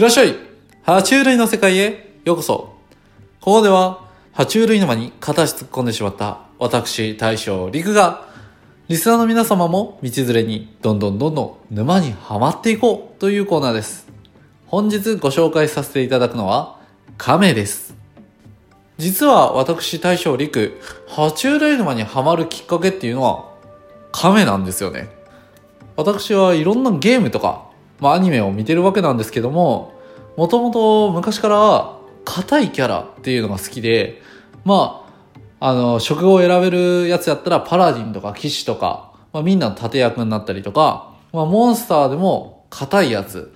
いらっしゃい爬虫類の世界へようこそここでは、爬虫類沼に片足突っ込んでしまった私、大将陸が、リスナーの皆様も道連れにどんどんどんどん沼にはまっていこうというコーナーです。本日ご紹介させていただくのは、亀です。実は私、大将陸、爬虫類沼にはまるきっかけっていうのは、亀なんですよね。私はいろんなゲームとか、まあアニメを見てるわけなんですけども、もともと昔から硬いキャラっていうのが好きで、まあ、あの、職を選べるやつやったらパラディンとか騎士とか、まあみんなの盾役になったりとか、まあモンスターでも硬いやつ、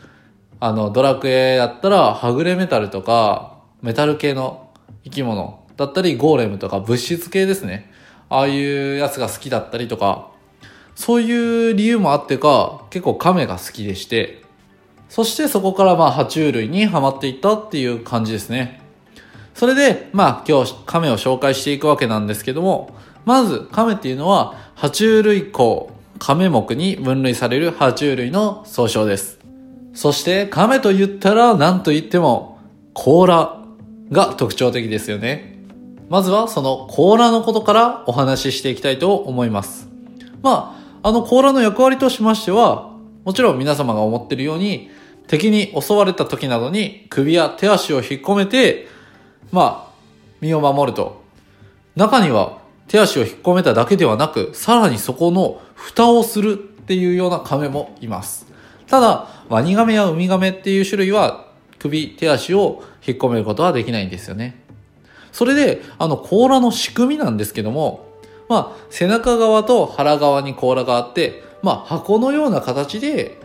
あの、ドラクエやったらはぐれメタルとか、メタル系の生き物だったり、ゴーレムとか物質系ですね。ああいうやつが好きだったりとか、そういう理由もあってか、結構亀が好きでして、そしてそこからまあ爬虫類にはまっていったっていう感じですね。それで、まあ今日亀を紹介していくわけなんですけども、まず亀っていうのは爬虫類項、亀目に分類される爬虫類の総称です。そして亀と言ったら何と言っても甲羅が特徴的ですよね。まずはその甲羅のことからお話ししていきたいと思います。まあ、あの甲羅の役割としましては、もちろん皆様が思ってるように、敵に襲われた時などに首や手足を引っ込めて、まあ、身を守ると。中には手足を引っ込めただけではなく、さらにそこの蓋をするっていうような亀もいます。ただ、ワニガメやウミガメっていう種類は首、手足を引っ込めることはできないんですよね。それで、あの甲羅の仕組みなんですけども、まあ、背中側と腹側に甲羅があって、まあ、箱のような形で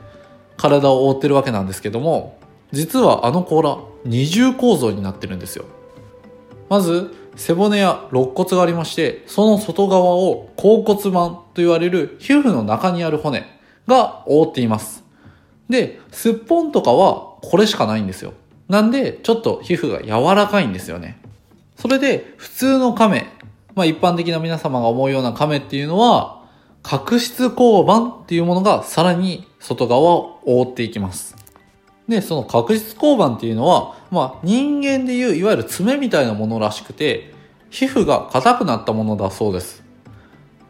体を覆ってるわけなんですけども、実はあの甲羅、二重構造になってるんですよ。まず、背骨や肋骨がありまして、その外側を甲骨板と言われる皮膚の中にある骨が覆っています。で、すっぽんとかはこれしかないんですよ。なんで、ちょっと皮膚が柔らかいんですよね。それで、普通の亀、まあ一般的な皆様が思うような亀っていうのは、角質交番っていうものがさらに外側を覆っていきます。で、その角質交番っていうのは、まあ人間でいういわゆる爪みたいなものらしくて、皮膚が硬くなったものだそうです。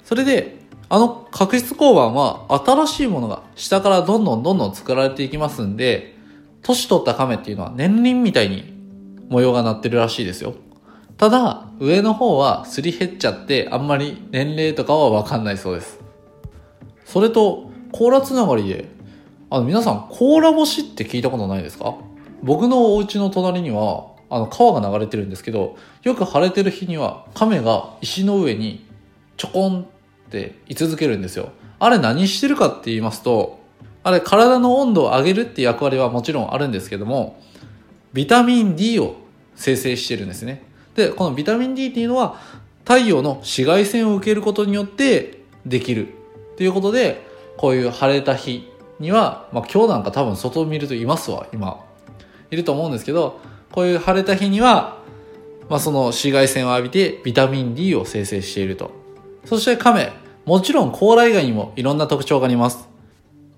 それで、あの角質交番は新しいものが下からどんどんどんどん作られていきますんで、年取った亀っていうのは年輪みたいに模様がなってるらしいですよ。ただ、上の方はすり減っちゃって、あんまり年齢とかはわかんないそうです。それと、甲羅つながりで、あの、皆さん、甲羅干しって聞いたことないですか？僕のお家の隣には、あの、川が流れてるんですけど、よく晴れてる日には、亀が石の上にちょこんって居続けるんですよ。あれ何してるかって言いますと、あれ体の温度を上げるって役割はもちろんあるんですけども、ビタミン D を生成してるんですね。で、このビタミン D っていうのは太陽の紫外線を受けることによってできるっていうことで、こういう晴れた日には、まあ今日なんか多分外を見るといますわ、今。いると思うんですけど、こういう晴れた日には、まあその紫外線を浴びてビタミン D を生成していると。そして亀、もちろん甲羅以外にもいろんな特徴があります。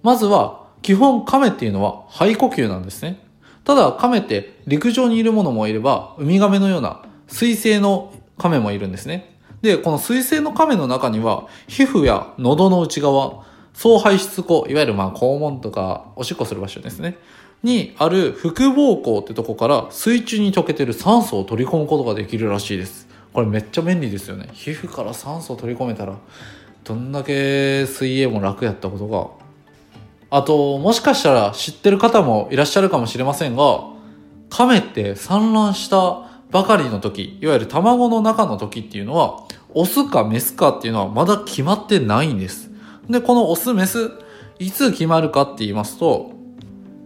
まずは、基本亀っていうのは肺呼吸なんですね。ただ亀って陸上にいるものもいれば、ウミガメのような水生の亀もいるんですね。で、この水生の亀の中には、皮膚や喉の内側、総排出口、いわゆるまあ肛門とかおしっこする場所ですね。にある腹膀胱ってとこから水中に溶けてる酸素を取り込むことができるらしいです。これめっちゃ便利ですよね。皮膚から酸素を取り込めたら、どんだけ水泳も楽やったことが。あと、もしかしたら知ってる方もいらっしゃるかもしれませんが、亀って産卵したばかりの時、いわゆる卵の中の時っていうのは、オスかメスかっていうのはまだ決まってないんです。で、このオス、メス、いつ決まるかって言いますと、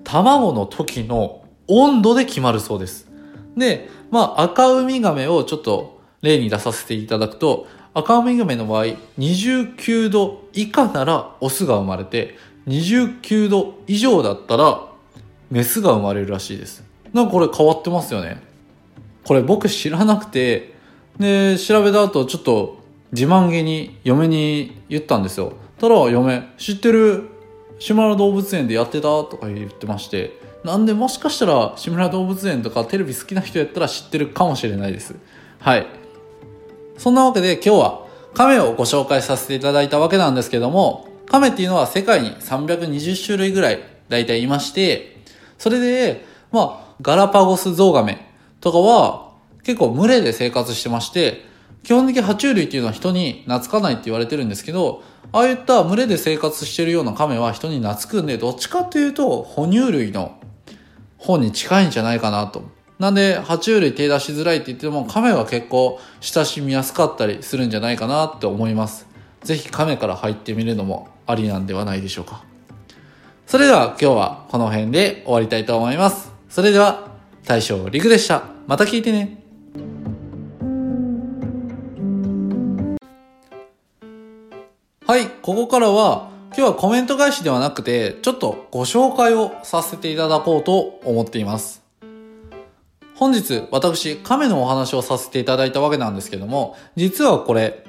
卵の時の温度で決まるそうです。で、まあ、赤ウミガメをちょっと例に出させていただくと、赤ウミガメの場合、29度以下ならオスが生まれて、29度以上だったらメスが生まれるらしいです。なんかこれ変わってますよね。これ僕知らなくて、で、調べた後ちょっと自慢げに嫁に言ったんですよ。たら嫁、知ってる？志村動物園でやってた？とか言ってまして。なんでもしかしたら志村動物園とかテレビ好きな人やったら知ってるかもしれないです。はい。そんなわけで今日は亀をご紹介させていただいたわけなんですけども亀っていうのは世界に320種類ぐらい大体いまして。それでまあガラパゴスゾウガメ。とかは結構群れで生活してまして基本的に爬虫類っていうのは人に懐かないって言われてるんですけど、ああいった群れで生活してるような亀は人に懐くんで、どっちかっていうと、哺乳類の方に近いんじゃないかなと。なんで、爬虫類手出しづらいって言っても、亀は結構親しみやすかったりするんじゃないかなって思います。ぜひ亀から入ってみるのもありなんではないでしょうか。それでは今日はこの辺で終わりたいと思います。それでは、大将陸でした。また聞いてね。はい、ここからは、今日はコメント返しではなくて、ちょっとご紹介をさせていただこうと思っています。本日、私、亀のお話をさせていただいたわけなんですけども、実はこれ、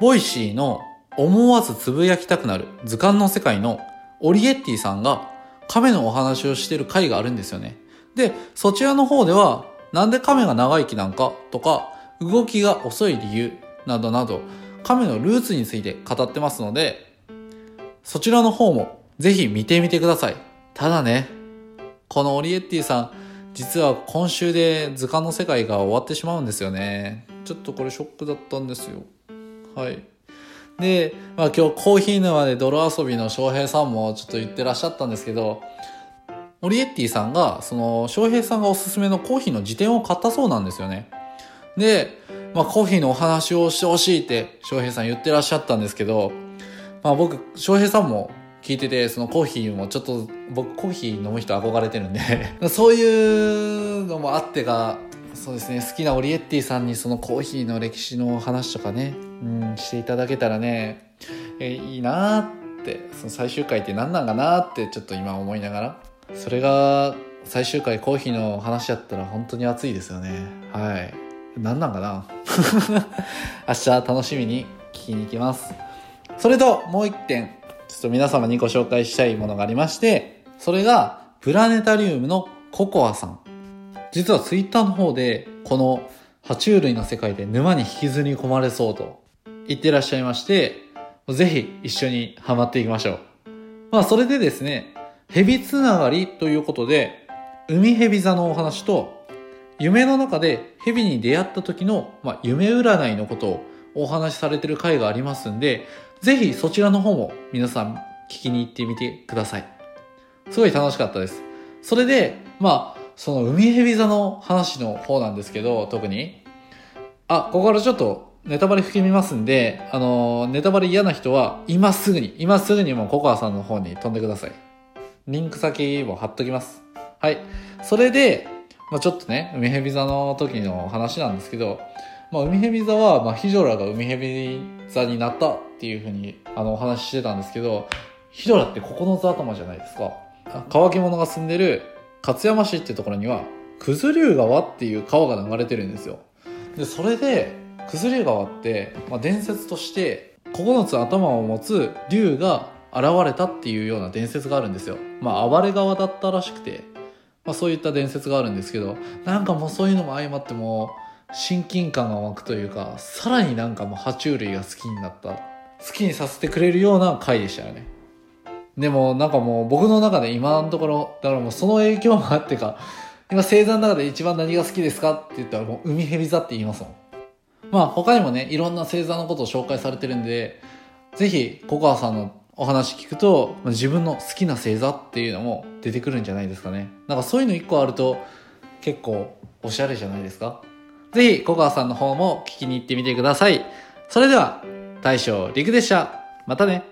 ボイシーの思わずつぶやきたくなる図鑑の世界のオリエッティさんが亀のお話をしてる回があるんですよね。で、そちらの方では、なんで亀が長生きなんか？とか、動きが遅い理由？などなど、亀のルーツについて語ってますので、そちらの方もぜひ見てみてください。ただね、このオリエッティさん、実は今週で図鑑の世界が終わってしまうんですよね。ちょっとこれショックだったんですよ。はい。で、まあ今日コーヒー沼で泥遊びの翔平さんもちょっと言ってらっしゃったんですけど、オリエッティさんが、その、翔平さんがおすすめのコーヒーの辞典を買ったそうなんですよね。で、まあ、コーヒーのお話をしてほしいって翔平さん言ってらっしゃったんですけど、まあ、僕翔平さんも聞いててそのコーヒーもちょっと僕コーヒー飲む人憧れてるんで そういうのもあってかそうですね好きなオリエッティさんにそのコーヒーの歴史の話とかね、うん、していただけたらねえいいなーってその最終回って何なんかなーってちょっと今思いながらそれが最終回コーヒーの話やったら本当に熱いですよねはい何なんかな？明日楽しみに聞きに行きます。それともう一点、ちょっと皆様にご紹介したいものがありまして、それがプラネタリウムのココアさん。実はツイッターの方で、この爬虫類の世界で沼に引きずり込まれそうと言ってらっしゃいまして、ぜひ一緒にハマっていきましょう。まあそれでですね、蛇つながりということで、海蛇座のお話と夢の中で蛇に出会った時の、まあ、夢占いのことをお話しされてる回がありますんで、ぜひそちらの方も皆さん聞きに行ってみてください。すごい楽しかったです。それで、まあ、その海蛇座の話の方なんですけど、特に。あ、ここからちょっとネタバレ含みますんで、あの、ネタバレ嫌な人は今すぐに、今すぐにもココアさんの方に飛んでください。リンク先も貼っときます。はい。それで、まあ、ちょっとね、海蛇座の時の話なんですけど、まあ、海蛇座は、まあ、ヒジョラが海蛇座になったっていうふうに、あの、お話ししてたんですけど、ヒジョラって9つ頭じゃないですか。乾き物が住んでる勝山市っていうところには、九頭竜川っていう川が流れてるんですよ。で、それで、九頭竜川って、まあ、伝説として、9つ頭を持つ竜が現れたっていうような伝説があるんですよ。まあ、暴れ川だったらしくて、まあ、そういった伝説があるんですけどなんかもうそういうのも相まっても親近感が湧くというかさらになんかもう爬虫類が好きになった好きにさせてくれるような回でしたよね。でもなんかもう僕の中で今のところだからもうその影響もあってか今星座の中で一番何が好きですかって言ったらもう海蛇座って言いますもん。まあ他にもねいろんな星座のことを紹介されてるんでぜひココアさんのお話聞くと、自分の好きな星座っていうのも出てくるんじゃないですかね。なんかそういうの一個あると結構おしゃれじゃないですか。ぜひ、小川さんの方も聞きに行ってみてください。それでは、大将陸でした。またね。